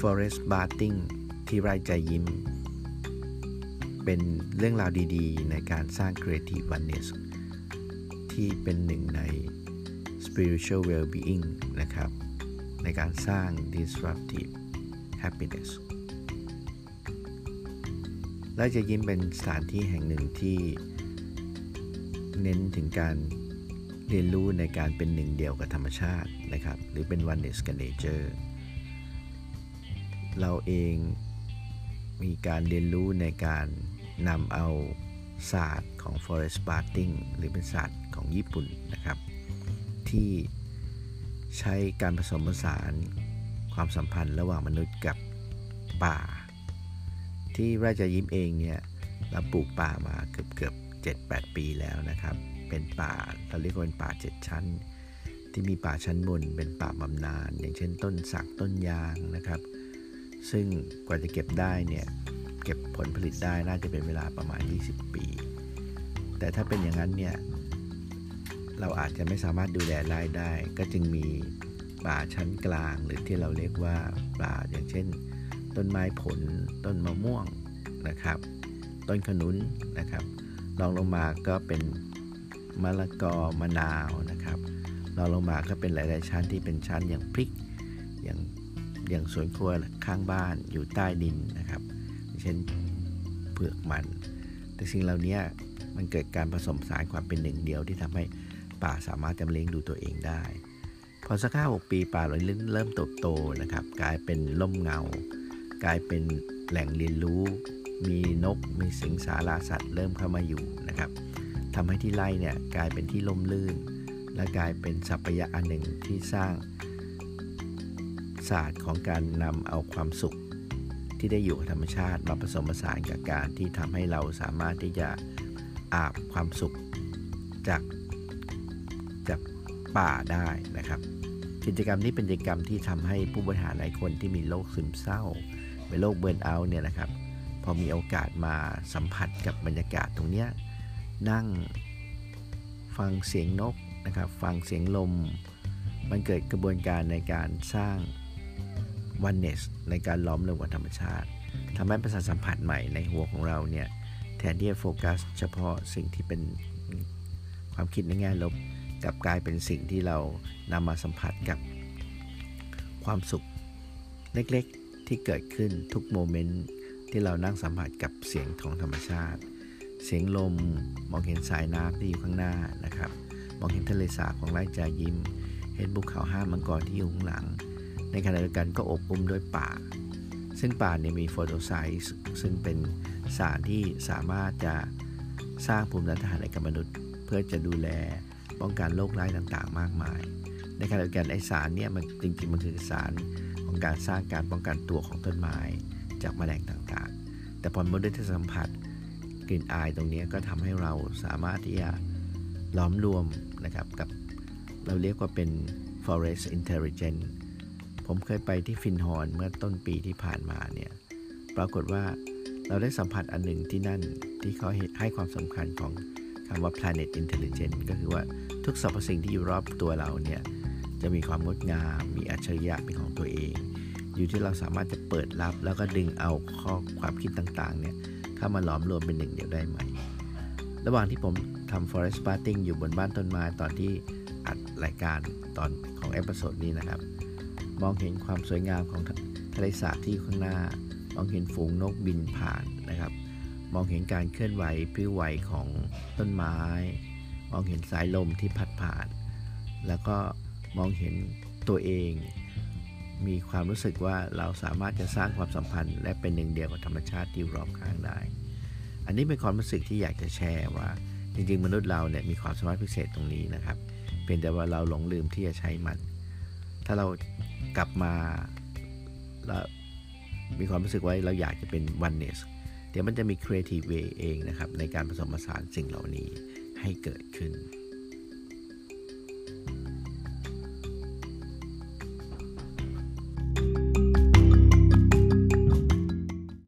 Forest Bathing ที่ไร่ใจยิ้ม เป็นเรื่องราวดีๆ ในการสร้าง Creative Oneness ที่เป็นหนึ่งใน Spiritual Well-being นะครับ ในการสร้าง Disruptive Happiness ไร่ใจยิ้มเป็นสถานที่แห่งหนึ่งที่เน้นถึงการเรียนรู้ในการเป็นหนึ่งเดียวกับธรรมชาตินะครับ หรือเป็น oneness กับ nature เราเองมีการเรียนรู้ในการนำเอาศาสตร์ของ forest bathing หรือเป็นศาสตร์ของญี่ปุ่นนะครับ ที่ใช้การผสมผสานความสัมพันธ์ระหว่างมนุษย์กับป่า ที่ราชยิ้มเองเนี่ยเราปลูกป่ามาเกือบเกือบ7-8 ปีแล้วนะครับ เป็นป่าเราเรียกว่าเป็นป่า 7 ชั้น ที่มีป่าชั้นบนเป็นป่าบำนาญอย่างเช่นต้นสักต้นยางนะครับ ซึ่งกว่าจะเก็บได้เนี่ยเก็บผลผลิตได้น่าจะเป็นเวลาประมาณ 20 ปี แต่ถ้าเป็นอย่างนั้นเนี่ยเราอาจจะไม่สามารถดูแลไร่ได้ ก็จึงมีป่าชั้นกลางหรือที่เราเรียกว่าป่าอย่างเช่น ต้นไม้ผล ต้นมะม่วงนะครับ ต้นขนุนนะครับรองลงมาก็เป็นมะละกอมะนาวนะครับรองลงมาก็เป็นหลาย ๆ ชั้นที่เป็นชั้นอย่างพริก อย่าง อย่างสวนครัวข้างบ้านอยู่ใต้ดินนะครับ เช่นเผือกมัน แต่สิ่งเหล่านี้มันเกิดการผสมสารความเป็นหนึ่งเดียวที่ทำให้ป่าสามารถจะเลี้ยงดูตัวเองได้ พอสักห้าหกปีป่าเราเริ่มโตโตนะครับ กลายเป็นล่มเงา กลายเป็นแหล่งเรียนรู้ มีนก มีสิงสาราสัตว์ เริ่มเข้ามาอยู่นะครับทำให้ที่ไร่เนี่ยกลายเป็นที่ล่มลื่น และกลายเป็นสัพยะอันหนึ่งที่สร้าง ศาสตร์ของการนำเอาความสุขที่ได้อยู่กับธรรมชาติมาผสมผสานกับการที่ทำให้เราสามารถที่จะอาบความสุขจากจากป่าได้นะครับ กิจกรรมนี้เป็นกิจกรรมที่ทำให้ผู้บริหารหลายคนที่มีโรคซึมเศร้าเป็นโรคเบิร์นเอาท์เนี่ยนะครับพอมีโอกาสมาสัมผัสกับบรรยากาศตรงนี้นั่งฟังเสียงนกนะครับ ฟังเสียงลม มันเกิดกระบวนการในการสร้าง oneness ในการล้อมรวมกับธรรมชาติทำให้ประสาทสัมผัสใหม่ในหัวของเราเนี่ยแทนที่จะโฟกัส เฉพาะสิ่งที่เป็นความคิดในแง่ลบกลับกลายเป็นสิ่งที่เรานำมาสัมผัสกับความสุขเล็กๆที่เกิดขึ้นทุก moment ที่เรานั่งสัมผัสกับเสียงของธรรมชาติ เสียงลมมองเห็นสายน้ำที่อยู่ข้างหน้านะครับ มองเห็นทะเลสาบของไร่จายิ้ม เห็นภูเขาห้ามังกรที่อยู่ข้างหลัง ในขณะเดียวกันก็โอบอุ้มด้วยป่า ซึ่งป่าเนี่ยมี phytoncide ซึ่งเป็นสารที่สามารถจะสร้างภูมิต้านทานให้กับมนุษย์ เพื่อจะดูแลป้องกันโรคร้ายต่างๆ มากมาย ในขณะเดียวกันไอสารเนี่ยมันจริงๆมันคือสารของการสร้างการป้องกันตัวของต้นไม้จากแมลงต่างๆ แต่พอมนุษย์สัมผัสกลิ่นอายตรงนี้ก็ทำให้เราสามารถที่จะล้อมรวมนะครับกับเราเรียกว่าเป็น forest intelligence ผมเคยไปที่ฟินฮอนเมื่อต้นปีที่ผ่านมาเนี่ย ปรากฏว่าเราได้สัมผัสอันหนึ่งที่นั่นที่เขาให้ความสำคัญของคำว่า planet intelligence ก็คือว่าทุกสรรพสิ่งที่อยู่รอบตัวเราเนี่ยจะมีความงดงาม มีอัจฉริยะเป็นของตัวเอง อยู่ที่เราสามารถจะเปิดรับ แล้วก็ดึงเอาข้อความคิดต่างๆเนี่ยเข้ามาหลอมรวมเป็นหนึ่งเดียวได้ไหม ระหว่างที่ผมทำ forest bathing อยู่บนบ้านต้นไม้ตอนที่อัดรายการตอนของ episode นี้นะครับ มองเห็นความสวยงามของทะเลสาบที่ข้างหน้า มองเห็นฝูงนกบินผ่านนะครับ มองเห็นการเคลื่อนไหวพิ้วไหวของต้นไม้ มองเห็นสายลมที่พัดผ่าน แล้วก็มองเห็นตัวเอง มีความรู้สึกว่าเราสามารถจะสร้างความสัมพันธ์ และเป็นหนึ่งเดียวกับธรรมชาติที่รอบข้างได้ อันนี้เป็นความรู้สึกที่อยากจะแชร์ว่า จริงๆ มนุษย์เราเนี่ยมีความสามารถพิเศษตรงนี้นะครับเพียงแต่ว่าเราหลงลืมที่จะใช้มัน ถ้าเรากลับมาแล้วมีความรู้สึกว่าเราอยากจะเป็น oneness เดี๋ยวมันจะมี creative way เองนะครับ ในการผสมผสานสิ่งเหล่านี้ให้เกิดขึ้น